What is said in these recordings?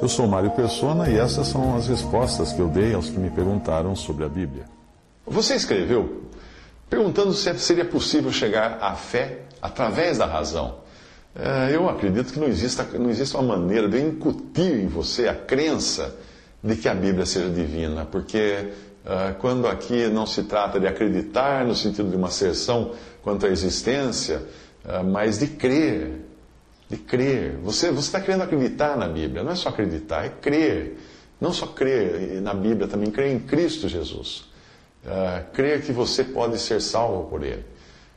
Eu sou Mário Persona e essas são as respostas que eu dei aos que me perguntaram sobre a Bíblia. Você escreveu perguntando se seria possível chegar à fé através da razão. É, eu acredito que não exista, não existe uma maneira de incutir em você a crença de que a Bíblia seja divina, porque uh, quando aqui não se trata de acreditar no sentido de uma asserção quanto à existência, uh, mas de crer de crer. Você está querendo acreditar na Bíblia, não é só acreditar, é crer. Não só crer na Bíblia, também crer em Cristo Jesus. Uh, crer que você pode ser salvo por Ele.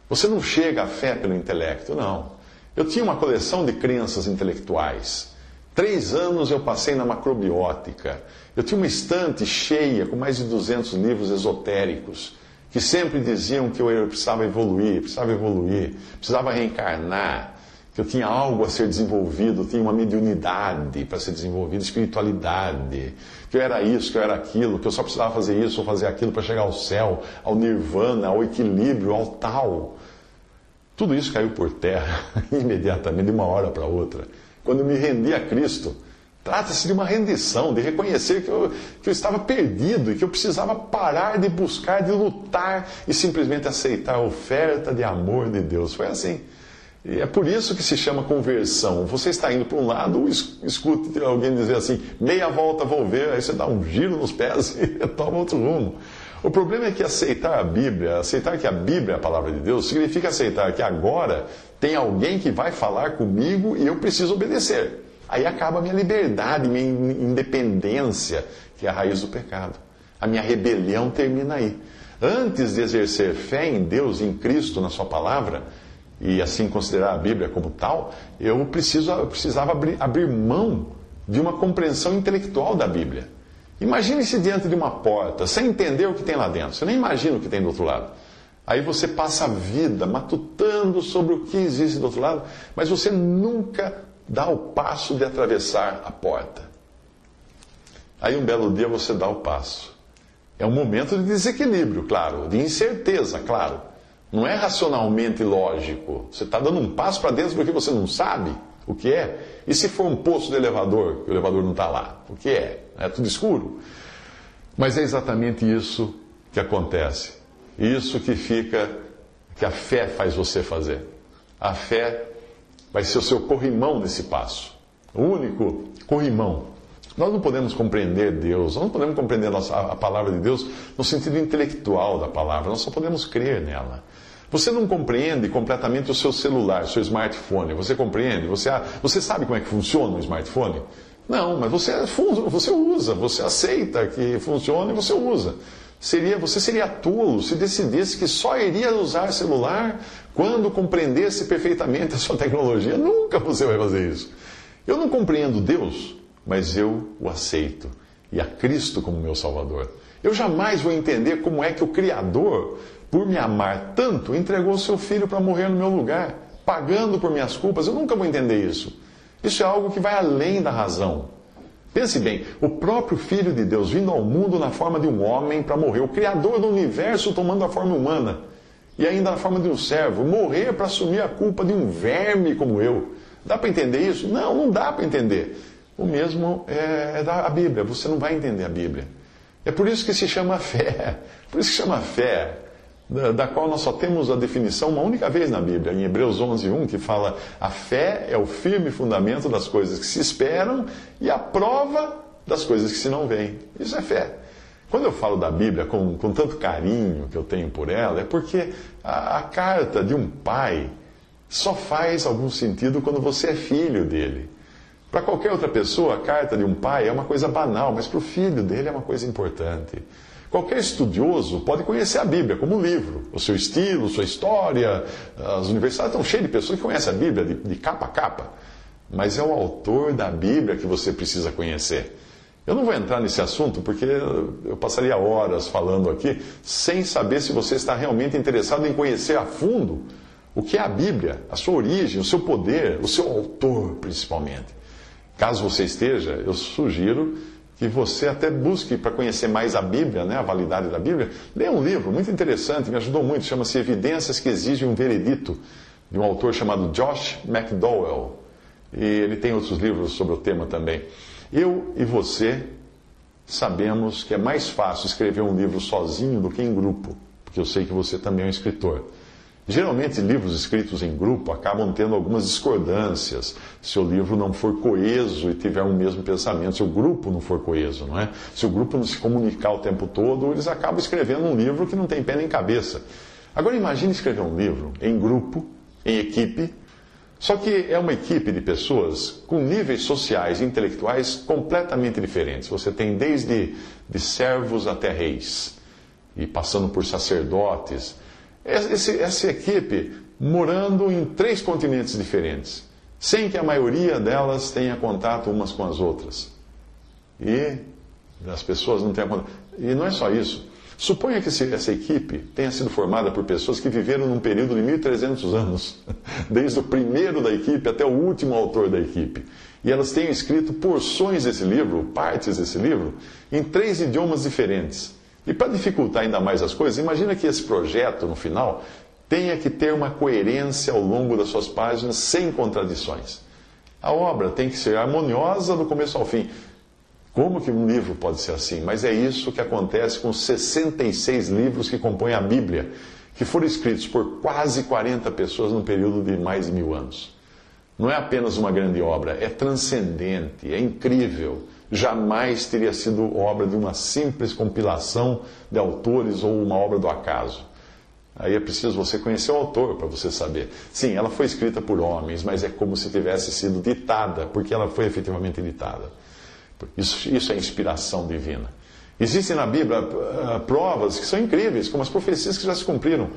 Você não chega à fé pelo intelecto, não. Eu tinha uma coleção de crenças intelectuais. Três anos eu passei na macrobiótica. Eu tinha uma estante cheia com mais de 200 livros esotéricos que sempre diziam que eu precisava evoluir, precisava evoluir, precisava reencarnar, que eu tinha algo a ser desenvolvido, tinha uma mediunidade para ser desenvolvida, espiritualidade, que eu era isso, que eu era aquilo, que eu só precisava fazer isso ou fazer aquilo para chegar ao céu, ao nirvana, ao equilíbrio, ao tal. Tudo isso caiu por terra imediatamente, de uma hora para outra. Quando eu me rendi a Cristo, trata-se de uma rendição, de reconhecer que eu, que eu estava perdido e que eu precisava parar de buscar, de lutar e simplesmente aceitar a oferta de amor de Deus. Foi assim. E é por isso que se chama conversão. Você está indo para um lado, escute alguém dizer assim, meia volta vou ver, aí você dá um giro nos pés e toma outro rumo. O problema é que aceitar a Bíblia, aceitar que a Bíblia é a palavra de Deus, significa aceitar que agora tem alguém que vai falar comigo e eu preciso obedecer. Aí acaba a minha liberdade, minha independência, que é a raiz do pecado. A minha rebelião termina aí. Antes de exercer fé em Deus, em Cristo, na Sua palavra, e assim considerar a Bíblia como tal, eu, preciso, eu precisava abrir, abrir mão de uma compreensão intelectual da Bíblia. Imagine-se diante de uma porta, sem entender o que tem lá dentro. Você nem imagina o que tem do outro lado. Aí você passa a vida matutando sobre o que existe do outro lado, mas você nunca dá o passo de atravessar a porta. Aí um belo dia você dá o passo. É um momento de desequilíbrio, claro, de incerteza, claro. Não é racionalmente lógico. Você está dando um passo para dentro porque você não sabe o que é. E se for um poço de elevador, o elevador não está lá? O que é? É tudo escuro. Mas é exatamente isso que acontece. Isso que fica, que a fé faz você fazer. A fé vai ser o seu corrimão nesse passo. O único corrimão. Nós não podemos compreender Deus, nós não podemos compreender a, palavra de Deus no sentido intelectual da palavra, nós só podemos crer nela. Você não compreende completamente o seu celular, o seu smartphone. Você compreende? Você, você sabe como é que funciona o smartphone? Não, mas você, você usa, você aceita que funciona e você usa. Seria, você seria tolo se decidisse que só iria usar celular quando compreendesse perfeitamente a sua tecnologia. Nunca você vai fazer isso. Eu não compreendo Deus, mas eu o aceito e a Cristo como meu Salvador. Eu jamais vou entender como é que o Criador por me amar tanto, entregou seu filho para morrer no meu lugar, pagando por minhas culpas. Eu nunca vou entender isso. Isso é algo que vai além da razão. Pense bem, o próprio Filho de Deus vindo ao mundo na forma de um homem para morrer, o Criador do universo tomando a forma humana e ainda na forma de um servo, morrer para assumir a culpa de um verme como eu. Dá para entender isso? Não, não dá para entender. O mesmo é, é da Bíblia, você não vai entender a Bíblia. É por isso que se chama fé. Por isso que chama fé da, da, qual nós só temos a definição uma única vez na Bíblia, em Hebreus 11, 1, que fala: a fé é o firme fundamento das coisas que se esperam e a prova das coisas que se não veem. Isso é fé. Quando eu falo da Bíblia com, com tanto carinho que eu tenho por ela, é porque a, a carta de um pai só faz algum sentido quando você é filho dele. Para qualquer outra pessoa, a carta de um pai é uma coisa banal, mas para o filho dele é uma coisa importante. Qualquer estudioso pode conhecer a Bíblia como um livro, o seu estilo, sua história. As universidades estão cheias de pessoas que conhecem a Bíblia de, de capa a capa. Mas é o autor da Bíblia que você precisa conhecer. Eu não vou entrar nesse assunto porque eu passaria horas falando aqui sem saber se você está realmente interessado em conhecer a fundo o que é a Bíblia, a sua origem, o seu poder, o seu autor principalmente. Caso você esteja, eu sugiro que você até busque para conhecer mais a Bíblia, né, a validade da Bíblia, leia um livro muito interessante, me ajudou muito, chama-se Evidências que Exigem um Veredito, de um autor chamado Josh McDowell. e ele tem outros livros sobre o tema também. Eu e você sabemos que é mais fácil escrever um livro sozinho do que em grupo, porque eu sei que você também é um escritor. Geralmente, livros escritos em grupo acabam tendo algumas discordâncias se o livro não for coeso e tiver um mesmo pensamento, se o grupo não for coeso, não é? Se o grupo não se comunicar o tempo todo, eles acabam escrevendo um livro que não tem pé nem cabeça. Agora, imagine escrever um livro em grupo, em equipe, só que é uma equipe de pessoas com níveis sociais e intelectuais completamente diferentes. Você tem desde de servos até reis, e passando por sacerdotes esse, essa equipe morando em três continentes diferentes, sem que a maioria delas tenha contato umas com as outras. E as pessoas não tenham contato. E não é só isso. Suponha que essa equipe tenha sido formada por pessoas que viveram num período de 1.300 anos, desde o primeiro da equipe até o último autor da equipe. E elas tenham escrito porções desse livro, partes desse livro, em três idiomas diferentes. E para dificultar ainda mais as coisas, imagina que esse projeto, no final, tenha que ter uma coerência ao longo das suas páginas, sem contradições. A obra tem que ser harmoniosa do começo ao fim. Como que um livro pode ser assim? Mas é isso que acontece com os 66 livros que compõem a Bíblia, que foram escritos por quase 40 pessoas num período de mais de mil anos. Não é apenas uma grande obra, é transcendente, é incrível jamais teria sido obra de uma simples compilação de autores ou uma obra do acaso. Aí é preciso você conhecer o autor para você saber. Sim, ela foi escrita por homens, mas é como se tivesse sido ditada, porque ela foi efetivamente ditada. Isso, isso é inspiração divina. Existem na Bíblia uh, provas que são incríveis, como as profecias que já se cumpriram.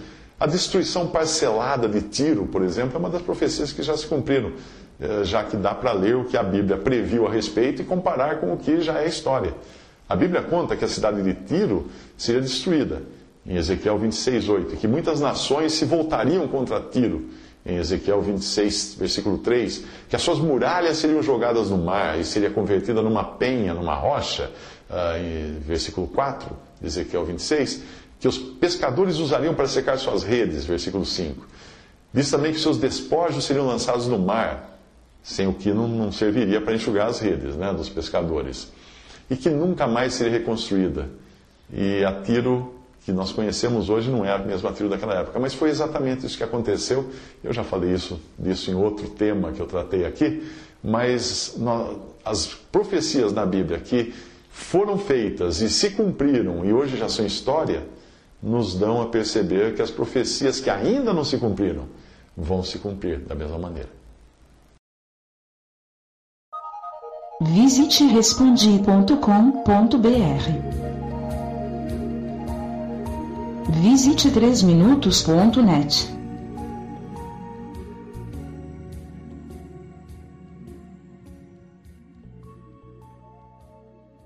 A destruição parcelada de Tiro, por exemplo, é uma das profecias que já se cumpriram. Eh, já que dá para ler o que a Bíblia previu a respeito e comparar com o que já é história. A Bíblia conta que a cidade de Tiro seria destruída, em Ezequiel 26, 8, e que muitas nações se voltariam contra Tiro, em Ezequiel 26, versículo 3, que as suas muralhas seriam jogadas no mar e seria convertida numa penha, numa rocha, uh, em versículo 4, de Ezequiel 26, que os pescadores usariam para secar suas redes, versículo 5. Diz também que seus despojos seriam lançados no mar, sem o que não, não serviria para enxugar as redes né, dos pescadores, e que nunca mais seria reconstruída. E a Tiro que nós conhecemos hoje não é a mesma Tiro daquela época, mas foi exatamente isso que aconteceu. Eu já falei isso, disso em outro tema que eu tratei aqui, mas nós, as profecias na Bíblia que foram feitas e se cumpriram e hoje já são história, nos dão a perceber que as profecias que ainda não se cumpriram vão se cumprir da mesma maneira. Visite respondi.com.br. Visite 3minutos.net.